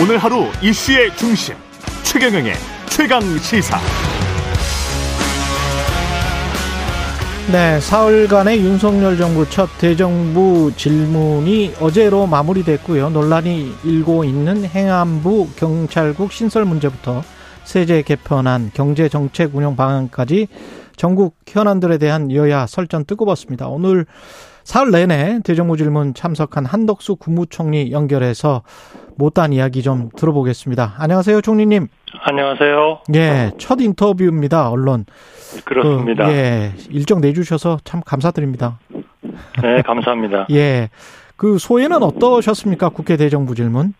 오늘 하루 이슈의 중심 최경영의 최강 시사. 네, 사흘간의 윤석열 정부 첫 대정부 질문이 어제로 마무리됐고요. 논란이 일고 있는 행안부 경찰국 신설 문제부터 세제 개편안, 경제 정책 운영 방안까지 전국 현안들에 대한 여야 설전 뜨거웠습니다. 오늘 사흘 내내 대정부 질문 참석한 한덕수 국무총리 연결해서 못다한 이야기 좀 들어보겠습니다. 안녕하세요, 총리님. 안녕하세요. 예, 첫 인터뷰입니다, 언론. 그렇습니다. 그, 예, 일정 내주셔서 참 감사드립니다. 네, 감사합니다. 예. 그 소회는 어떠셨습니까? 국회 대정부 질문?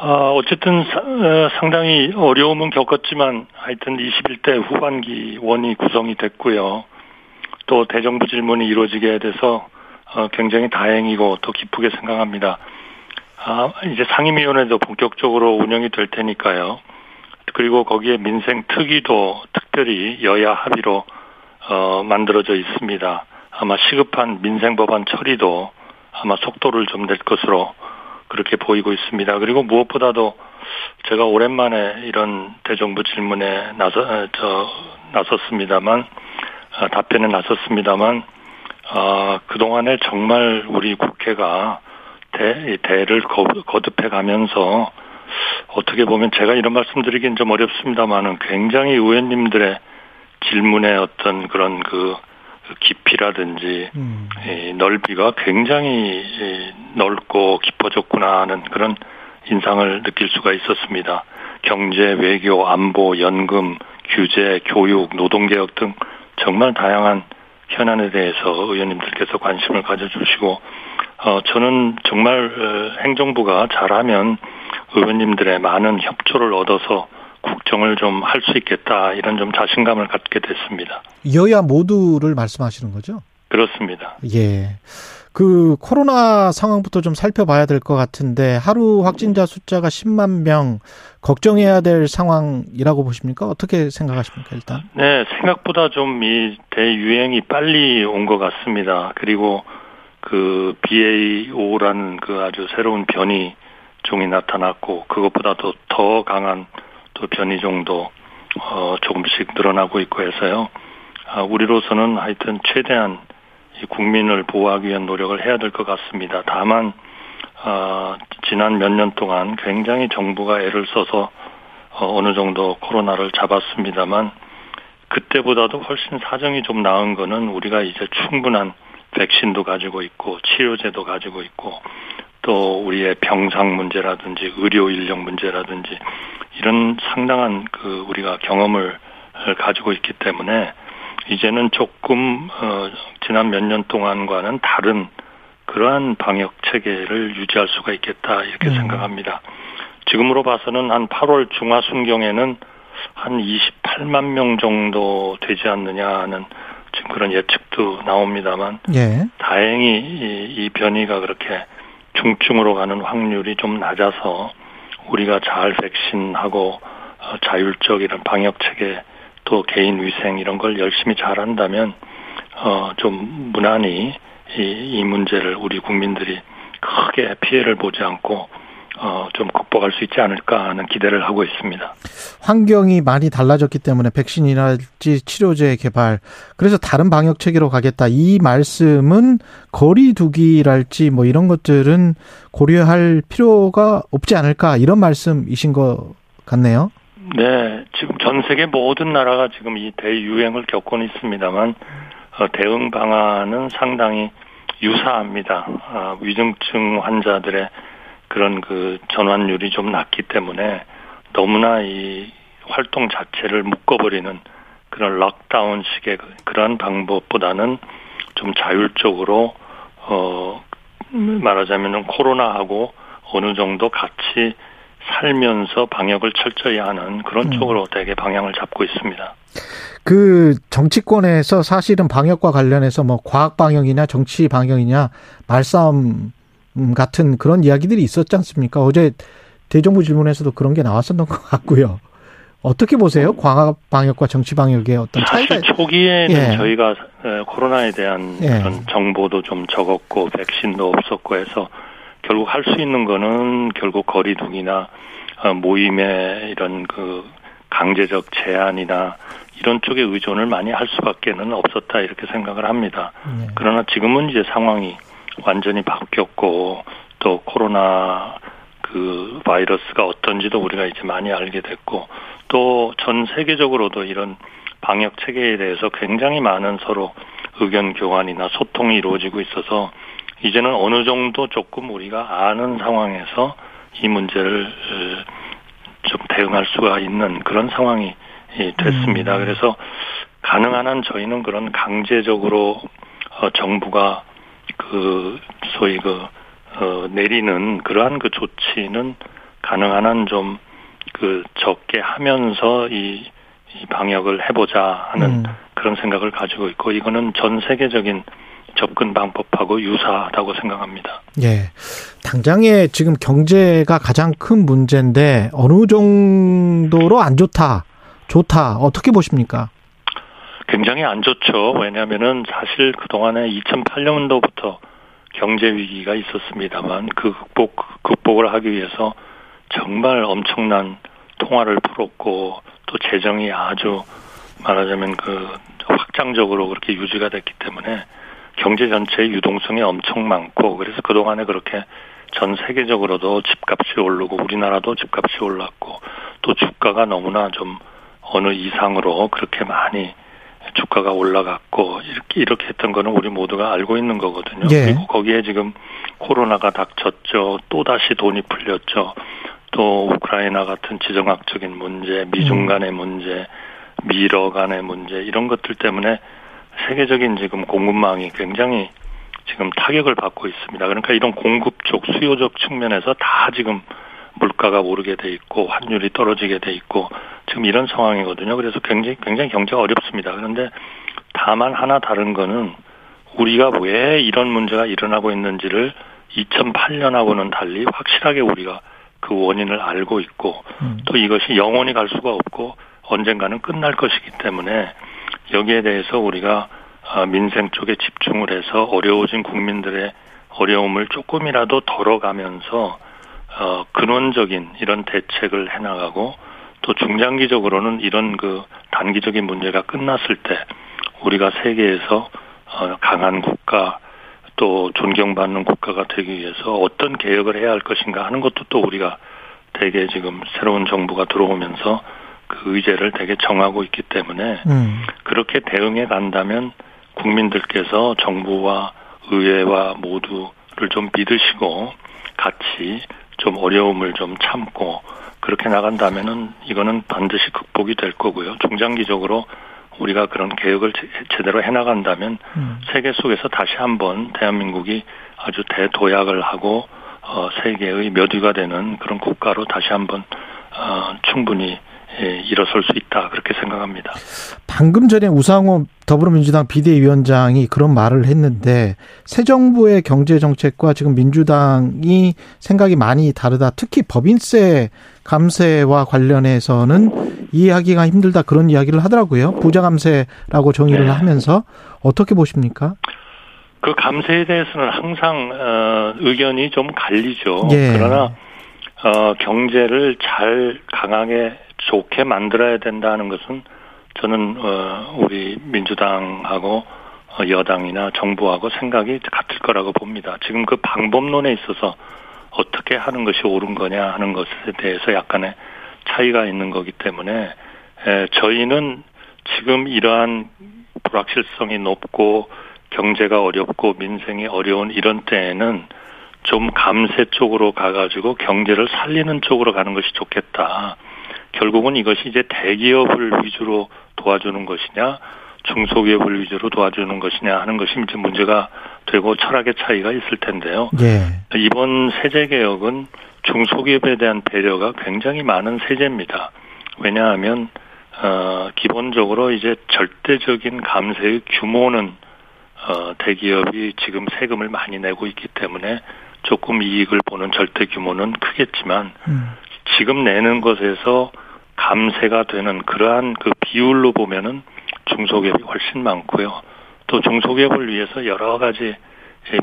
아, 어쨌든 사, 어, 상당히 어려움은 겪었지만 하여튼 21대 후반기 원이 구성이 됐고요. 또 대정부 질문이 이루어지게 돼서 어, 굉장히 다행이고 또 기쁘게 생각합니다. 아, 이제 상임위원회도 본격적으로 운영이 될 테니까요. 그리고 거기에 민생 특위도 특별히 여야 합의로 어, 만들어져 있습니다. 아마 시급한 민생 법안 처리도 아마 속도를 좀 낼 것으로 그렇게 보이고 있습니다. 그리고 무엇보다도 제가 오랜만에 이런 대정부 질문에 나서 저 나섰습니다만 아, 답변에 나섰습니다만 아, 그동안에 정말 우리 국회가 대, 대를 거듭해 가면서 어떻게 보면 제가 이런 말씀 드리긴 좀 어렵습니다만은 굉장히 의원님들의 질문의 어떤 그런 그 깊이라든지 음. 이 넓이가 굉장히 넓고 깊어졌구나 하는 그런 인상을 느낄 수가 있었습니다. 경제, 외교, 안보, 연금, 규제, 교육, 노동개혁 등 정말 다양한 현안에 대해서 의원님들께서 관심을 가져주시고 어 저는 정말 어, 행정부가 잘하면 의원님들의 많은 협조를 얻어서 국정을 좀 할 수 있겠다 이런 좀 자신감을 갖게 됐습니다. 여야 모두를 말씀하시는 거죠? 그렇습니다. 예. 그 코로나 상황부터 좀 살펴봐야 될 것 같은데 하루 확진자 숫자가 10만 명 걱정해야 될 상황이라고 보십니까? 어떻게 생각하십니까, 일단? 네, 생각보다 좀 이 대유행이 빨리 온 것 같습니다. 그리고 그 BA5라는 그 아주 새로운 변이 종이 나타났고 그것보다도 더 강한 또 변이 종도 어 조금씩 늘어나고 있고 해서요. 아, 우리로서는 하여튼 최대한 이 국민을 보호하기 위한 노력을 해야 될 것 같습니다. 다만 어, 지난 몇 년 동안 굉장히 정부가 애를 써서 어, 어느 정도 코로나를 잡았습니다만 그때보다도 훨씬 사정이 좀 나은 거는 우리가 이제 충분한 백신도 가지고 있고 치료제도 가지고 있고 또 우리의 병상 문제라든지 의료 인력 문제라든지 이런 상당한 그 우리가 경험을 가지고 있기 때문에 이제는 조금 어 지난 몇 년 동안과는 다른 그러한 방역 체계를 유지할 수가 있겠다 이렇게 음. 생각합니다. 지금으로 봐서는 한 8월 중하순경에는 한 28만 명 정도 되지 않느냐 하는 지금 그런 예측도 나옵니다만 예. 다행히 이, 이 변이가 그렇게 중증으로 가는 확률이 좀 낮아서 우리가 잘 백신하고 어, 자율적 이런 방역 체계 또 개인 위생 이런 걸 열심히 잘 한다면 어좀 무난히 이, 이 문제를 우리 국민들이 크게 피해를 보지 않고 어, 좀 극복할 수 있지 않을까 하는 기대를 하고 있습니다. 환경이 많이 달라졌기 때문에 백신이랄지 치료제 개발, 그래서 다른 방역 체계로 가겠다. 이 말씀은 거리 두기랄지 뭐 이런 것들은 고려할 필요가 없지 않을까 이런 말씀이신 것 같네요. 네, 지금 전 세계 모든 나라가 지금 이 대유행을 겪고 있습니다만 어, 대응 방안은 상당히 유사합니다. 아, 위중증 환자들의 그런 그 전환율이 좀 낮기 때문에 너무나 이 활동 자체를 묶어버리는 그런 락다운식의 그, 그런 방법보다는 좀 자율적으로 어 말하자면은 코로나하고 어느 정도 같이 살면서 방역을 철저히 하는 그런 음. 쪽으로 되게 방향을 잡고 있습니다. 그 정치권에서 사실은 방역과 관련해서 뭐 과학 방역이냐 정치 방역이냐 말싸움 같은 그런 이야기들이 있었지 않습니까? 어제 대정부 질문에서도 그런 게 나왔었던 것 같고요. 어떻게 보세요? 과학 방역과 정치 방역의 어떤 차이가? 사실 초기에는 예. 저희가 코로나에 대한 예. 그런 정보도 좀 적었고 백신도 없었고 해서 결국 할 수 있는 거는 결국 거리두기나 어, 모임의 이런 그 강제적 제한이나 이런 쪽에 의존을 많이 할 수밖에는 없었다 이렇게 생각을 합니다. 네. 그러나 지금은 이제 상황이 완전히 바뀌었고 또 코로나 그 바이러스가 어떤지도 우리가 이제 많이 알게 됐고 또 전 세계적으로도 이런 방역 체계에 대해서 굉장히 많은 서로 의견 교환이나 소통이 이루어지고 있어서 이제는 어느 정도 조금 우리가 아는 상황에서 이 문제를 좀 대응할 수가 있는 그런 상황이 됐습니다. 음. 그래서 가능한 한 저희는 그런 강제적으로 어, 정부가 그 소위 그 어, 내리는 그러한 그 조치는 가능한 한 좀 그 적게 하면서 이, 이 방역을 해보자 하는 음. 그런 생각을 가지고 있고 이거는 전 세계적인 접근 방법하고 유사하다고 생각합니다. 예. 당장에 지금 경제가 가장 큰 문제인데 어느 정도로 안 좋다, 좋다 어떻게 보십니까? 굉장히 안 좋죠. 왜냐하면은 사실 그 동안에 2008년도부터 경제 위기가 있었습니다만 그 극복 극복을 하기 위해서 정말 엄청난 통화를 풀었고 또 재정이 아주 말하자면 그 확장적으로 그렇게 유지가 됐기 때문에 경제 전체의 유동성이 엄청 많고 그래서 그동안에 그렇게 전 세계적으로도 집값이 오르고 우리나라도 집값이 올랐고 또 주가가 너무나 좀 어느 이상으로 그렇게 많이 주가가 올라갔고 이렇게 이렇게 했던 거는 우리 모두가 알고 있는 거거든요. 예. 그리고 거기에 지금 코로나가 닥쳤죠. 또 다시 돈이 풀렸죠. 또 우크라이나 같은 지정학적인 문제, 미중 음. 간의 문제, 미러 간의 문제 이런 것들 때문에 세계적인 지금 공급망이 굉장히 지금 타격을 받고 있습니다. 그러니까 이런 공급 쪽, 수요 적 측면에서 다 지금 물가가 오르게 돼 있고 환율이 떨어지게 돼 있고 지금 이런 상황이거든요. 그래서 굉장히 굉장히 경제가 어렵습니다. 그런데 다만 하나 다른 거는 우리가 왜 이런 문제가 일어나고 있는지를 2008년하고는 달리 확실하게 우리가 그 원인을 알고 있고 음. 또 이것이 영원히 갈 수가 없고 언젠가는 끝날 것이기 때문에 여기에 대해서 우리가 어, 민생 쪽에 집중을 해서 어려워진 국민들의 어려움을 조금이라도 덜어가면서 어, 근원적인 이런 대책을 해나가고 또 중장기적으로는 이런 그 단기적인 문제가 끝났을 때 우리가 세계에서 어, 강한 국가 또 존경받는 국가가 되기 위해서 어떤 개혁을 해야 할 것인가 하는 것도 또 우리가 되게 지금 새로운 정부가 들어오면서 그 의제를 되게 정하고 있기 때문에 음. 그렇게 대응해 간다면 국민들께서 정부와 의회와 모두를 좀 믿으시고 같이 좀 어려움을 좀 참고 그렇게 나간다면은 이거는 반드시 극복이 될 거고요. 중장기적으로 우리가 그런 개혁을 제대로 해나간다면 음. 세계 속에서 다시 한번 대한민국이 아주 대도약을 하고 어, 세계의 몇 위가 되는 그런 국가로 다시 한번 어, 충분히 예, 일어설 수 있다 그렇게 생각합니다. 방금 전에 우상호 더불어민주당 비대위원장이 그런 말을 했는데 새 정부의 경제 정책과 지금 민주당이 생각이 많이 다르다. 특히 법인세 감세와 관련해서는 이해하기가 힘들다 그런 이야기를 하더라고요. 부자 감세라고 정의를 네. 하면서 어떻게 보십니까? 그 감세에 대해서는 항상 어, 의견이 좀 갈리죠. 예. 그러나 어, 경제를 잘 강하게 좋게 만들어야 된다는 것은 저는 어 우리 민주당하고 어, 여당이나 정부하고 생각이 같을 거라고 봅니다. 지금 그 방법론에 있어서 어떻게 하는 것이 옳은 거냐 하는 것에 대해서 약간의 차이가 있는 거기 때문에 에, 저희는 지금 이러한 불확실성이 높고 경제가 어렵고 민생이 어려운 이런 때에는 좀 감세 쪽으로 가가지고 경제를 살리는 쪽으로 가는 것이 좋겠다. 결국은 이것이 이제 대기업을 위주로 도와주는 것이냐, 중소기업을 위주로 도와주는 것이냐 하는 것이 이제 문제가 되고 철학의 차이가 있을 텐데요. 예. 이번 세제 개혁은 중소기업에 대한 배려가 굉장히 많은 세제입니다. 왜냐하면 어 기본적으로 이제 절대적인 감세의 규모는 어 대기업이 지금 세금을 많이 내고 있기 때문에 조금 이익을 보는 절대 규모는 크겠지만 음. 지금 내는 것에서 감세가 되는 그러한 그 비율로 보면은 중소기업이 훨씬 많고요. 또 중소기업을 위해서 여러 가지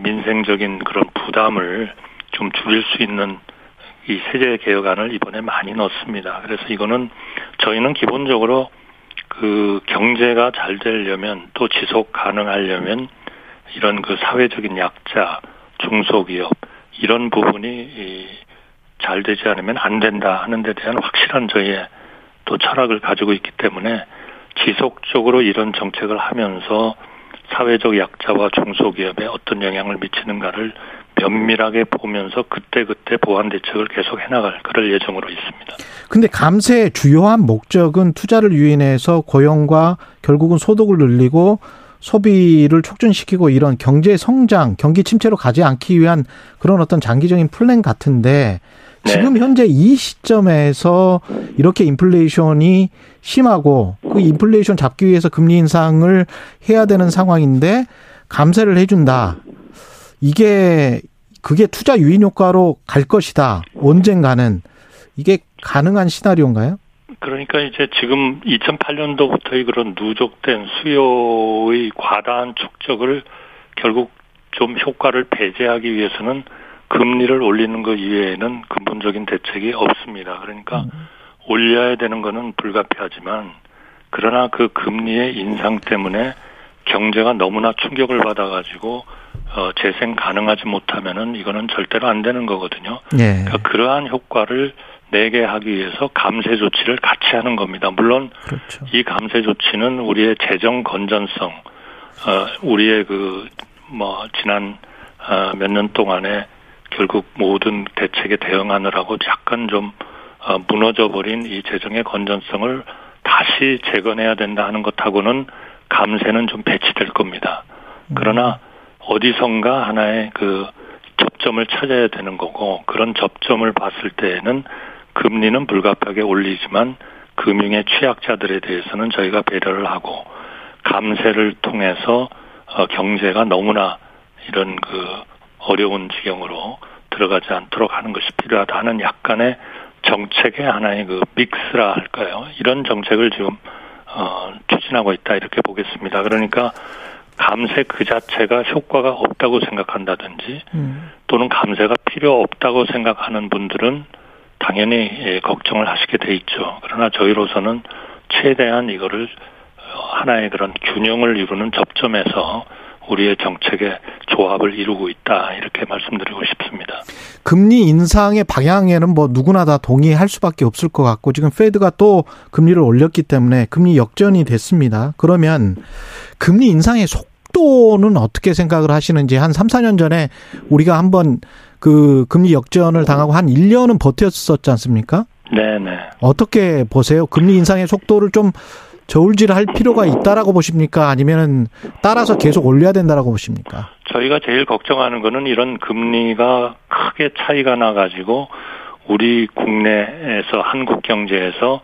민생적인 그런 부담을 좀 줄일 수 있는 이 세제 개혁안을 이번에 많이 넣습니다. 그래서 이거는 저희는 기본적으로 그 경제가 잘 되려면 또 지속 가능하려면 이런 그 사회적인 약자, 중소기업 이런 부분이 잘 되지 않으면 안 된다 하는 데 대한 확실한 저희의 또 철학을 가지고 있기 때문에 지속적으로 이런 정책을 하면서 사회적 약자와 중소기업에 어떤 영향을 미치는가를 면밀하게 보면서 그때그때 보완 대책을 계속 해나갈 그럴 예정으로 있습니다. 근데 감세의 주요한 목적은 투자를 유인해서 고용과 결국은 소득을 늘리고 소비를 촉진시키고 이런 경제 성장, 경기 침체로 가지 않기 위한 그런 어떤 장기적인 플랜 같은데 네. 지금 현재 이 시점에서 이렇게 인플레이션이 심하고 그 인플레이션 잡기 위해서 금리 인상을 해야 되는 상황인데 감세를 해준다. 이게 그게 투자 유인 효과로 갈 것이다. 언젠가는 이게 가능한 시나리오인가요? 그러니까 이제 지금 2008년도부터의 그런 누적된 수요의 과다한 축적을 결국 좀 효과를 배제하기 위해서는 금리를 올리는 것 이외에는 근본적인 대책이 없습니다. 그러니까 음. 올려야 되는 거는 불가피하지만 그러나 그 금리의 인상 때문에 경제가 너무나 충격을 받아가지고 어, 재생 가능하지 못하면은 이거는 절대로 안 되는 거거든요. 네. 그러니까 그러한 효과를 내게 하기 위해서 감세 조치를 같이 하는 겁니다. 물론 그렇죠. 이 감세 조치는 우리의 재정 건전성, 어, 우리의 그 뭐 지난 어, 몇 년 동안에 결국 모든 대책에 대응하느라고 약간 좀 어, 무너져 버린 이 재정의 건전성을 다시 재건해야 된다 하는 것하고는 감세는 좀 배치될 겁니다. 그러나 어디선가 하나의 그 접점을 찾아야 되는 거고 그런 접점을 봤을 때에는 금리는 불가피하게 올리지만 금융의 취약자들에 대해서는 저희가 배려를 하고 감세를 통해서 어, 경제가 너무나 이런 그 어려운 지경으로 들어가지 않도록 하는 것이 필요하다 하는 약간의 정책의 하나의 그 믹스라 할까요? 이런 정책을 지금 어, 추진하고 있다 이렇게 보겠습니다. 그러니까 감세 그 자체가 효과가 없다고 생각한다든지 음. 또는 감세가 필요 없다고 생각하는 분들은 당연히 예, 걱정을 하시게 돼 있죠. 그러나 저희로서는 최대한 이거를 하나의 그런 균형을 이루는 접점에서 우리의 정책의 조합을 이루고 있다 이렇게 말씀드리고 싶습니다. 금리 인상의 방향에는 뭐 누구나 다 동의할 수밖에 없을 것 같고 지금 페드가 또 금리를 올렸기 때문에 금리 역전이 됐습니다. 그러면 금리 인상의 속 도는 어떻게 생각을 하시는지 한 3, 4년 전에 우리가 한번 그 금리 역전을 당하고 한 1년은 버텼었지 않습니까? 네네. 어떻게 보세요? 금리 인상의 속도를 좀 저울질할 필요가 있다라고 보십니까? 아니면 따라서 계속 올려야 된다라고 보십니까? 저희가 제일 걱정하는 거는 이런 금리가 크게 차이가 나가지고 우리 국내에서 한국 경제에서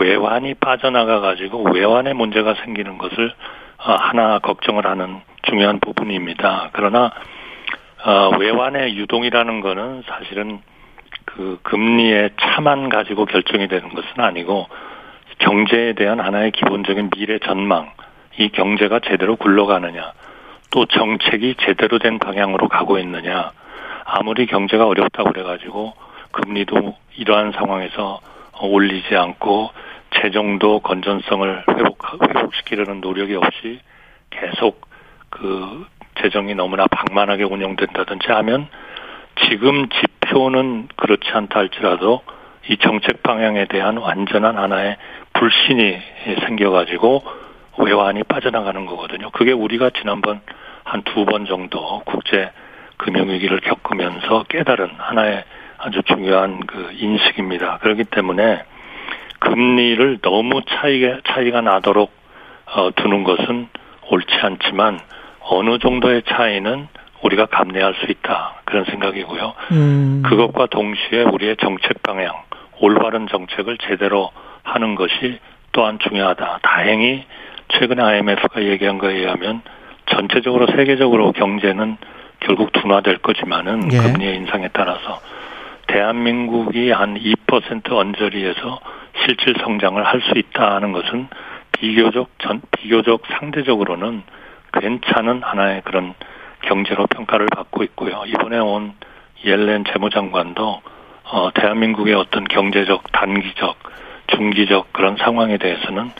외환이 빠져나가 가지고 외환에 문제가 생기는 것을 어, 하나 걱정을 하는 중요한 부분입니다. 그러나 어, 외환의 유동이라는 거는 사실은 그 금리의 차만 가지고 결정이 되는 것은 아니고 경제에 대한 하나의 기본적인 미래 전망, 이 경제가 제대로 굴러가느냐, 또 정책이 제대로 된 방향으로 가고 있느냐, 아무리 경제가 어렵다고 그래가지고 금리도 이러한 상황에서 올리지 않고 재정도 건전성을 회복, 회복시키려는 노력이 없이 계속 그 재정이 너무나 방만하게 운영된다든지 하면 지금 지표는 그렇지 않다 할지라도 이 정책 방향에 대한 완전한 하나의 불신이 생겨가지고 외환이 빠져나가는 거거든요. 그게 우리가 지난번 한 두 번 정도 국제 금융위기를 겪으면서 깨달은 하나의 아주 중요한 그 인식입니다. 그렇기 때문에 금리를 너무 차이가, 차이가 나도록 어, 두는 것은 옳지 않지만 어느 정도의 차이는 우리가 감내할 수 있다. 그런 생각이고요. 음. 그것과 동시에 우리의 정책 방향, 올바른 정책을 제대로 하는 것이 또한 중요하다. 다행히 최근에 IMF가 얘기한 거에 의하면 전체적으로 세계적으로 경제는 결국 둔화될 거지만은 예. 금리의 인상에 따라서 대한민국이 한 2% 언저리에서 실질 성장을 할 수 있다는 것은 비교적 전 비교적 상대적으로는 괜찮은 하나의 그런 경제로 평가를 받고 있고요. 이번에 온 옐렌 재무장관도 어, 대한민국의 어떤 경제적, 단기적, 중기적 그런 상황에 대해서는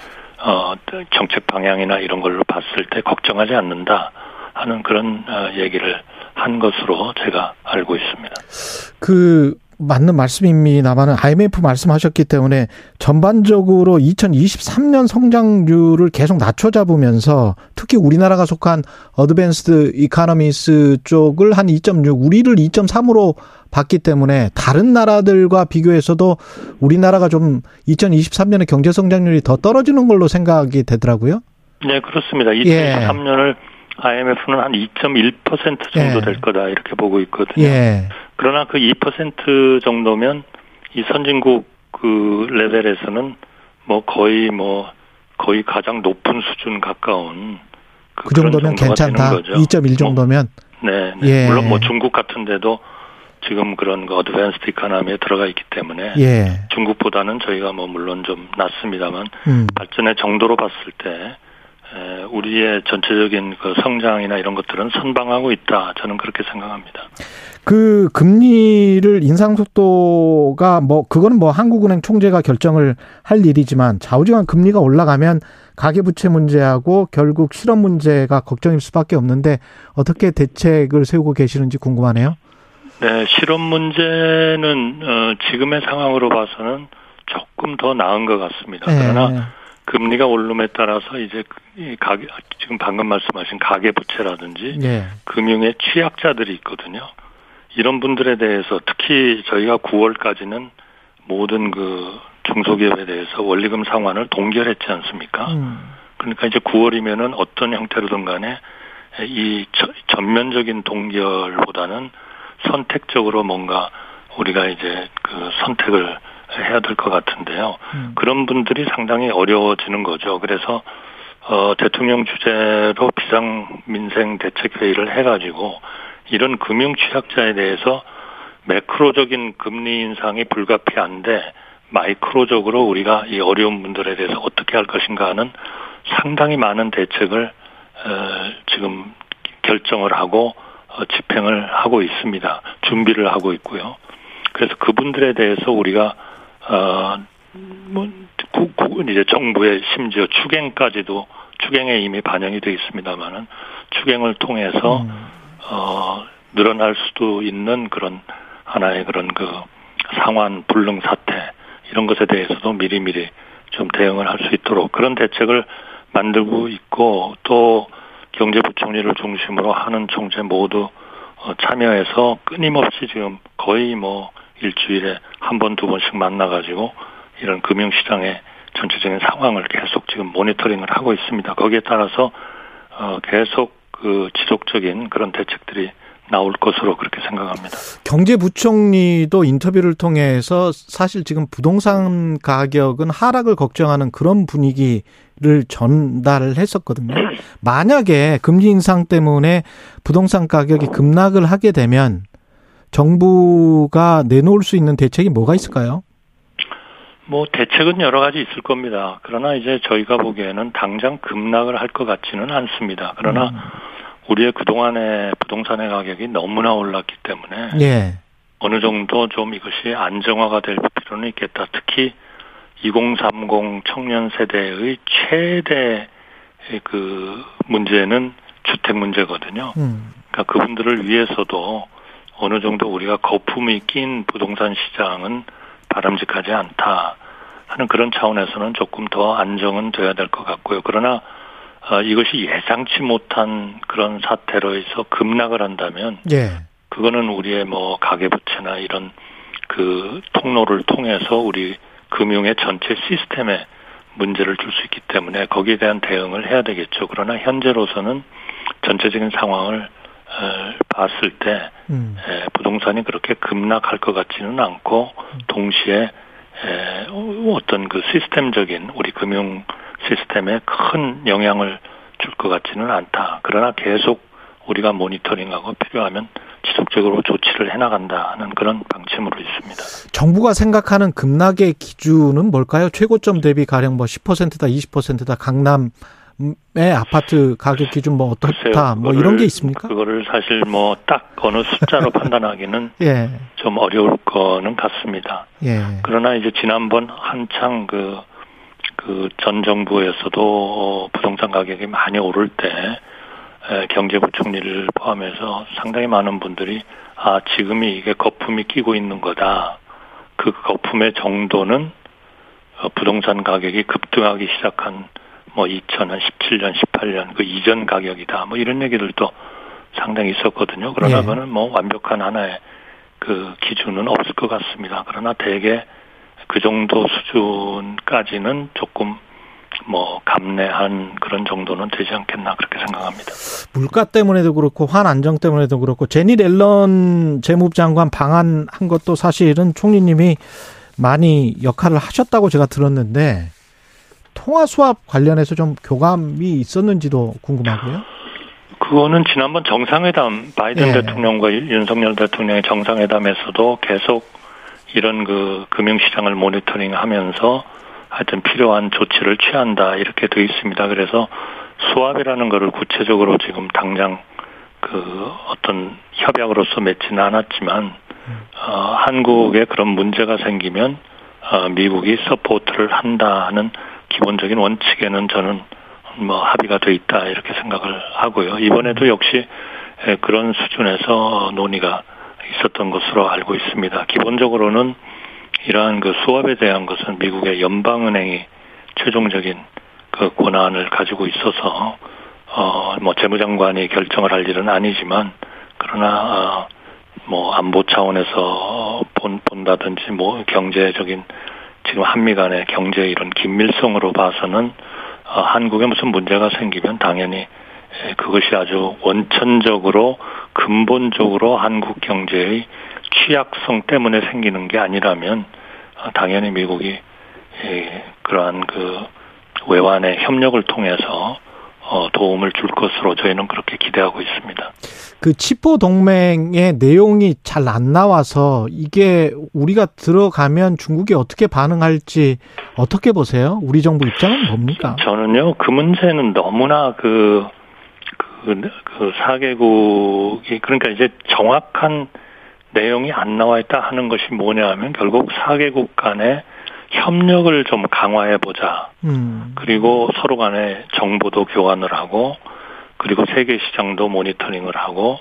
어, 정책 방향이나 이런 걸로 봤을 때 걱정하지 않는다 하는 그런 어, 얘기를 한 것으로 제가 알고 있습니다. 그 맞는 말씀입니다만은 IMF 말씀하셨기 때문에 전반적으로 2023년 성장률을 계속 낮춰 잡으면서 특히 우리나라가 속한 어드밴스드 이카노미스 쪽을 한 2.6, 우리를 2.3으로 봤기 때문에 다른 나라들과 비교해서도 우리나라가 좀 2023년에 경제 성장률이 더 떨어지는 걸로 생각이 되더라고요. 네, 그렇습니다. 2023년을 예. IMF는 한 2.1% 정도 예. 될 거다 이렇게 보고 있거든요. 예. 그러나 그 2% 정도면 이 선진국 그 레벨에서는 뭐 거의 뭐 거의 가장 높은 수준 가까운 그, 그 정도면 괜찮다. 2.1 정도면. 뭐, 네, 네. 예. 물론 뭐 중국 같은 데도 지금 그런 그 어드밴스드 이카나미에 들어가 있기 때문에 예. 중국보다는 저희가 뭐 물론 좀 낮습니다만 음. 발전의 정도로 봤을 때 우리의 전체적인 그 성장이나 이런 것들은 선방하고 있다. 저는 그렇게 생각합니다. 그 금리를 인상 속도가 뭐 그거는 뭐 한국은행 총재가 결정을 할 일이지만 좌우지간 금리가 올라가면 가계부채 문제하고 결국 실업 문제가 걱정일 수밖에 없는데 어떻게 대책을 세우고 계시는지 궁금하네요. 네, 실업 문제는 어, 지금의 상황으로 봐서는 조금 더 나은 것 같습니다. 네. 그러나 금리가 오름에 따라서 이제 이 가계 지금 방금 말씀하신 가계 부채라든지 네. 금융의 취약자들이 있거든요. 이런 분들에 대해서 특히 저희가 9월까지는 모든 그 중소기업에 대해서 원리금 상환을 동결했지 않습니까? 음. 그러니까 이제 9월이면은 어떤 형태로든 간에 이 전면적인 동결보다는 선택적으로 뭔가 우리가 이제 그 선택을 해야 될 것 같은데요. 음. 그런 분들이 상당히 어려워지는 거죠. 그래서 어 대통령 주재로 비상 민생 대책 회의를 해가지고 이런 금융 취약자에 대해서 매크로적인 금리 인상이 불가피한데 마이크로적으로 우리가 이 어려운 분들에 대해서 어떻게 할 것인가 하는 상당히 많은 대책을 어, 지금 결정을 하고 어, 집행을 하고 있습니다. 준비를 하고 있고요. 그래서 그분들에 대해서 우리가 어뭐 이제 정부의 심지어 추경까지도 추경에 이미 반영이 되어 있습니다만은 추경을 통해서 음. 어 늘어날 수도 있는 그런 하나의 그런 그 상환 불능 사태 이런 것에 대해서도 미리미리 좀 대응을 할 수 있도록 그런 대책을 만들고 있고 또 경제부총리를 중심으로 하는 총재 모두 어, 참여해서 끊임없이 지금 거의 뭐 일주일에 한 번, 두 번씩 만나가지고 이런 금융시장의 전체적인 상황을 계속 지금 모니터링을 하고 있습니다. 거기에 따라서 어, 계속 그 지속적인 그런 대책들이 나올 것으로 그렇게 생각합니다. 경제부총리도 인터뷰를 통해서 사실 지금 부동산 가격은 하락을 걱정하는 그런 분위기를 전달을 했었거든요. 만약에 금리 인상 때문에 부동산 가격이 급락을 하게 되면 정부가 내놓을 수 있는 대책이 뭐가 있을까요? 뭐 대책은 여러 가지 있을 겁니다. 그러나 이제 저희가 보기에는 당장 급락을 할 것 같지는 않습니다. 그러나 음. 우리의 그동안의 부동산의 가격이 너무나 올랐기 때문에 예. 어느 정도 좀 이것이 안정화가 될 필요는 있겠다. 특히 2030 청년 세대의 최대 그 문제는 주택 문제거든요. 음. 그러니까 그분들을 위해서도 어느 정도 우리가 거품이 낀 부동산 시장은 바람직하지 않다 하는 그런 차원에서는 조금 더 안정은 돼야 될 것 같고요. 그러나 어, 이것이 예상치 못한 그런 사태로 해서 급락을 한다면 예. 그거는 우리의 뭐 가계부채나 이런 그 통로를 통해서 우리 금융의 전체 시스템에 문제를 줄 수 있기 때문에 거기에 대한 대응을 해야 되겠죠. 그러나 현재로서는 전체적인 상황을 어, 봤을 때 음. 에, 부동산이 그렇게 급락할 것 같지는 않고 동시에 에, 어떤 그 시스템적인 우리 금융 시스템에 큰 영향을 줄 것 같지는 않다. 그러나 계속 우리가 모니터링하고 필요하면 지속적으로 조치를 해나간다는 그런 방침으로 있습니다. 정부가 생각하는 급락의 기준은 뭘까요? 최고점 대비 가령 뭐 10%다, 20%다, 강남 아파트 가격 기준 뭐 어떻다 뭐 이런 게 있습니까? 그거를 사실 뭐 딱 어느 숫자로 판단하기는 예. 좀 어려울 거는 같습니다. 예. 그러나 이제 지난번 한창 그, 그 전 정부에서도 어, 부동산 가격이 많이 오를 때 에, 경제부총리를 포함해서 상당히 많은 분들이 아, 지금이 이게 거품이 끼고 있는 거다. 그 거품의 정도는 어, 부동산 가격이 급등하기 시작한 뭐 2017년, 18년 그 이전 가격이다. 뭐 이런 얘기들도 상당히 있었거든요. 그러나 예. 뭐 완벽한 하나의 그 기준은 없을 것 같습니다. 그러나 대개 그 정도 수준까지는 조금 뭐 감내한 그런 정도는 되지 않겠나 그렇게 생각합니다. 물가 때문에도 그렇고 환 안정 때문에도 그렇고 제니 렐런 재무부 장관 방한한 것도 사실은 총리님이 많이 역할을 하셨다고 제가 들었는데 통화 수합 관련해서 좀 교감이 있었는지도 궁금하고요. 그거는 지난번 정상회담 바이든 예. 대통령과 윤석열 대통령의 정상회담에서도 계속 이런 그 금융시장을 모니터링하면서 하여튼 필요한 조치를 취한다 이렇게 돼 있습니다. 그래서 swap이라는 거를 구체적으로 지금 당장 그 어떤 협약으로서 맺지는 않았지만 어, 한국에 그런 문제가 생기면 어, 미국이 support를 한다 하는 기본적인 원칙에는 저는 뭐 합의가 돼 있다 이렇게 생각을 하고요. 이번에도 역시 에, 그런 수준에서 논의가 있었던 것으로 알고 있습니다. 기본적으로는 이러한 그 수합에 대한 것은 미국의 연방은행이 최종적인 그 권한을 가지고 있어서 어 뭐 재무장관이 결정을 할 일은 아니지만 그러나 어 뭐 안보 차원에서 본 본다든지 뭐 경제적인 지금 한미 간의 경제 이런 긴밀성으로 봐서는 어, 한국에 무슨 문제가 생기면 당연히 에, 그것이 아주 원천적으로 근본적으로 한국 경제의 취약성 때문에 생기는 게 아니라면 어, 당연히 미국이 에, 그러한 그 외환의 협력을 통해서 어, 도움을 줄 것으로 저희는 그렇게 기대하고 있습니다. 그 치포 동맹의 내용이 잘 안 나와서 이게 우리가 들어가면 중국이 어떻게 반응할지 어떻게 보세요? 우리 정부 입장은 뭡니까? 저는요 그 문제는 너무나 그 그, 그 4개국이, 그러니까 이제 정확한 내용이 안 나와 있다 하는 것이 뭐냐 하면 결국 4개국 간의 협력을 좀 강화해 보자. 음. 그리고 서로 간에 정보도 교환을 하고, 그리고 세계 시장도 모니터링을 하고,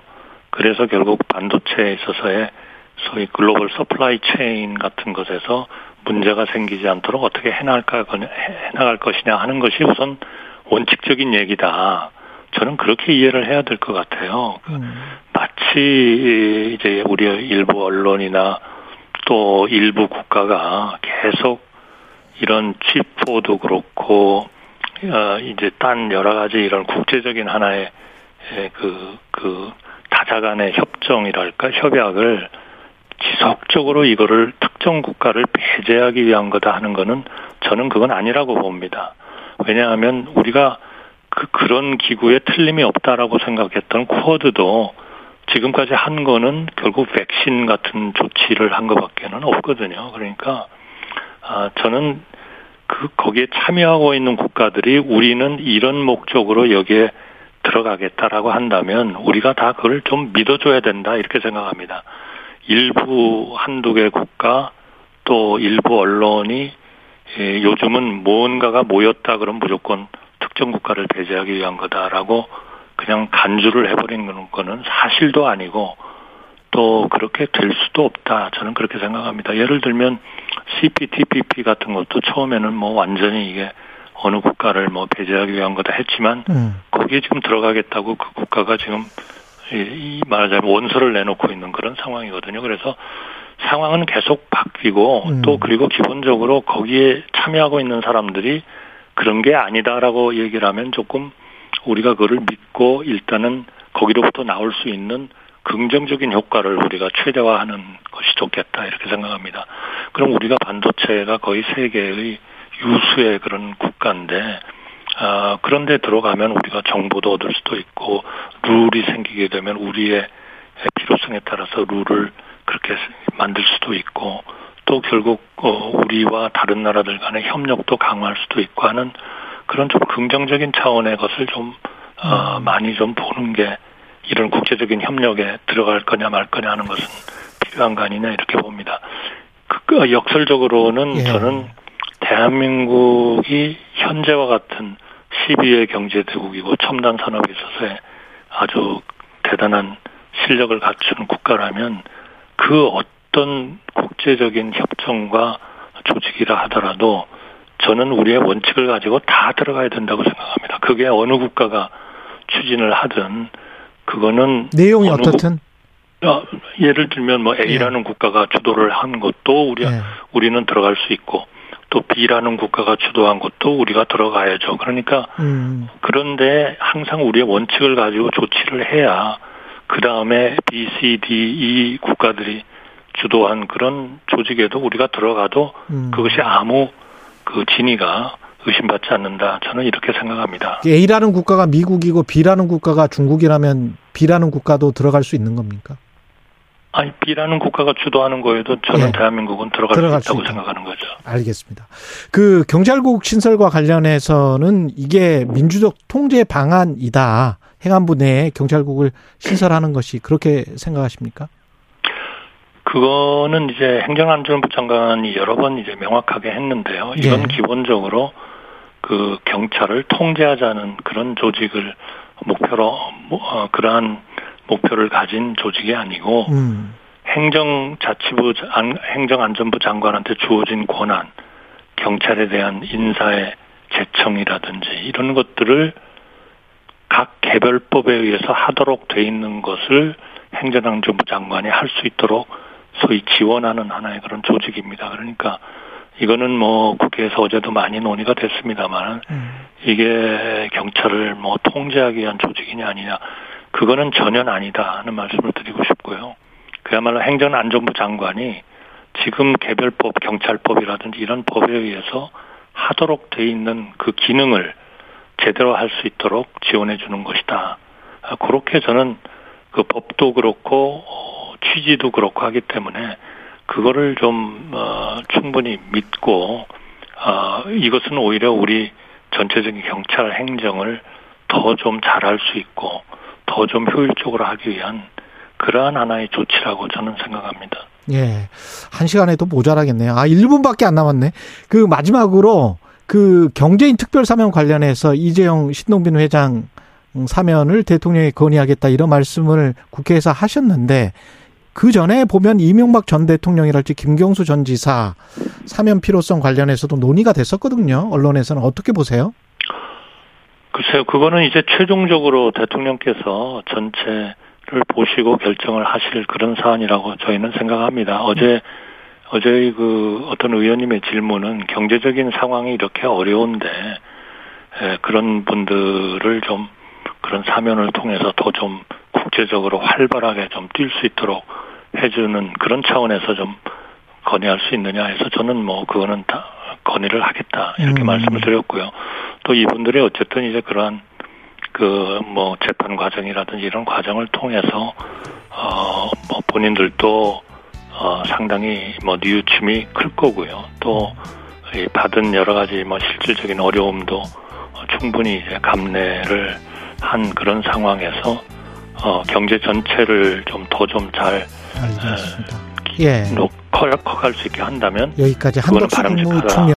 그래서 결국 반도체에 있어서의 소위 global supply chain 같은 것에서 문제가 생기지 않도록 어떻게 해나갈까, 해나갈 것이냐 하는 것이 우선 원칙적인 얘기다. 저는 그렇게 이해를 해야 될 것 같아요. 음. 마치 이제 우리 일부 언론이나 또 일부 국가가 계속 이런 치포도 그렇고 어 이제 딴 여러 가지 이런 국제적인 하나의 그그 그 다자간의 협정이랄까 협약을 지속적으로 이거를 특정 국가를 배제하기 위한 거다 하는 거는 저는 그건 아니라고 봅니다. 왜냐하면 우리가 그 그런 기구에 틀림이 없다라고 생각했던 쿼드도 지금까지 한 거는 결국 백신 같은 조치를 한 것밖에는 없거든요. 그러니까 아 저는 그 거기에 참여하고 있는 국가들이 우리는 이런 목적으로 여기에 들어가겠다라고 한다면 우리가 다 그걸 좀 믿어줘야 된다 이렇게 생각합니다. 일부 한두 개 국가 또 일부 언론이 예, 요즘은 무언가가 모였다 그러면 무조건 특정 국가를 배제하기 위한 거다라고 그냥 간주를 해버리는 거는 사실도 아니고 또 그렇게 될 수도 없다. 저는 그렇게 생각합니다. 예를 들면 CPTPP 같은 것도 처음에는 뭐 완전히 이게 어느 국가를 뭐 배제하기 위한 거다 했지만 음. 거기에 지금 들어가겠다고 그 국가가 지금 이 말하자면 원서를 내놓고 있는 그런 상황이거든요. 그래서 상황은 계속 바뀌고 음. 또 그리고 기본적으로 거기에 참여하고 있는 사람들이 그런 게 아니다라고 얘기를 하면 조금 우리가 그거를 믿고 일단은 거기로부터 나올 수 있는 긍정적인 효과를 우리가 최대화하는 것이 좋겠다 이렇게 생각합니다. 그럼 우리가 반도체가 거의 세계의 유수의 그런 국가인데 아, 그런데 들어가면 우리가 정보도 얻을 수도 있고 룰이 생기게 되면 우리의 필요성에 따라서 룰을 그렇게 만들 수도 있고 또 결국 어, 우리와 다른 나라들 간의 협력도 강화할 수도 있고 하는 그런 좀 긍정적인 차원의 것을 좀 어, 많이 좀 보는 게 이런 국제적인 협력에 들어갈 거냐 말 거냐 하는 것은 필요한 거 아니냐 이렇게 봅니다. 그, 그 역설적으로는 예. 저는 대한민국이 현재와 같은 12의 경제대국이고 첨단 산업에 있어서의 아주 대단한 실력을 갖춘 국가라면 그 어떤 국제적인 협정과 조직이라 하더라도 저는 우리의 원칙을 가지고 다 들어가야 된다고 생각합니다. 그게 어느 국가가 추진을 하든 그거는 내용이 어떻든 어, 예를 들면 뭐 A라는 국가가 주도를 한 것도 우리 예. 우리는 들어갈 수 있고 또 B라는 국가가 주도한 것도 우리가 들어가야죠. 그러니까 음, 그런데 항상 우리의 원칙을 가지고 조치를 해야 그 다음에 B, C, D, E 국가들이 주도한 그런 조직에도 우리가 들어가도 음. 그것이 아무 그 진위가 의심받지 않는다. 저는 이렇게 생각합니다. A라는 국가가 미국이고 B라는 국가가 중국이라면 B라는 국가도 들어갈 수 있는 겁니까? 아니 B라는 국가가 주도하는 거에도 저는 예. 대한민국은 들어갈 들어갈 수수 있다고 있다. 생각하는 거죠. 알겠습니다. 그 경찰국 신설과 관련해서는 이게 민주적 통제 방안이다. 행안부 내에 경찰국을 신설하는 것이 그렇게 생각하십니까? 그거는 이제 행정안전부 장관이 여러 번 이제 명확하게 했는데요. 이건 예. 기본적으로 그 경찰을 통제하자는 그런 조직을 목표로 뭐, 어, 그러한 목표를 가진 조직이 아니고 음, 행정자치부 안- 행정안전부 장관한테 주어진 권한, 경찰에 대한 인사의 제청이라든지 이런 것들을 각 개별법에 의해서 하도록 돼 있는 것을 행정안전부 장관이 할 수 있도록 소위 지원하는 하나의 그런 조직입니다. 그러니까 이거는 뭐 국회에서 어제도 많이 논의가 됐습니다만 음. 이게 경찰을 뭐 통제하기 위한 조직이냐 아니냐 그거는 전혀 아니다 하는 말씀을 드리고 싶고요. 그야말로 행정안전부 장관이 지금 개별법 경찰법이라든지 이런 법에 의해서 하도록 돼 있는 그 기능을 제대로 할 수 있도록 지원해 주는 것이다. 아, 그렇게 저는 그 법도 그렇고 어, 취지도 그렇고 하기 때문에 그거를 좀 어, 충분히 믿고 어, 이것은 오히려 우리 전체적인 경찰 행정을 더 좀 잘할 수 있고 더 좀 효율적으로 하기 위한 그러한 하나의 조치라고 저는 생각합니다. 예. 한 시간에도 모자라겠네요. 아, 1분밖에 안 남았네. 그 마지막으로 그 경제인 특별 사면 관련해서 이재용 신동빈 회장 사면을 대통령이 건의하겠다 이런 말씀을 국회에서 하셨는데 그 전에 보면 이명박 전 대통령이랄지 김경수 전 지사 사면 필요성 관련해서도 논의가 됐었거든요. 언론에서는 어떻게 보세요? 글쎄요, 그거는 이제 최종적으로 대통령께서 전체를 보시고 결정을 하실 그런 사안이라고 저희는 생각합니다. 어제, 어제 그 어떤 의원님의 질문은 경제적인 상황이 이렇게 어려운데, 에, 그런 분들을 좀 그런 사면을 통해서 더좀 국제적으로 활발하게 좀 뛸 수 있도록 해주는 그런 차원에서 좀 건의할 수 있느냐 해서 저는 뭐 그거는 다 건의를 하겠다 이렇게 음. 말씀을 드렸고요. 또 이분들이 어쨌든 이제 그러한 그 뭐 재판 과정이라든지 이런 과정을 통해서 어뭐 본인들도 어 상당히 뭐 뉘우침이 클 거고요. 또 이 받은 여러 가지 뭐 실질적인 어려움도 어, 충분히 이제 감내를 한 그런 상황에서 어 경제 전체를 좀 더 좀 잘 알겠습니다. 예. 커갈 수 있게 한다면 여기까지 한덕수 바람직하다.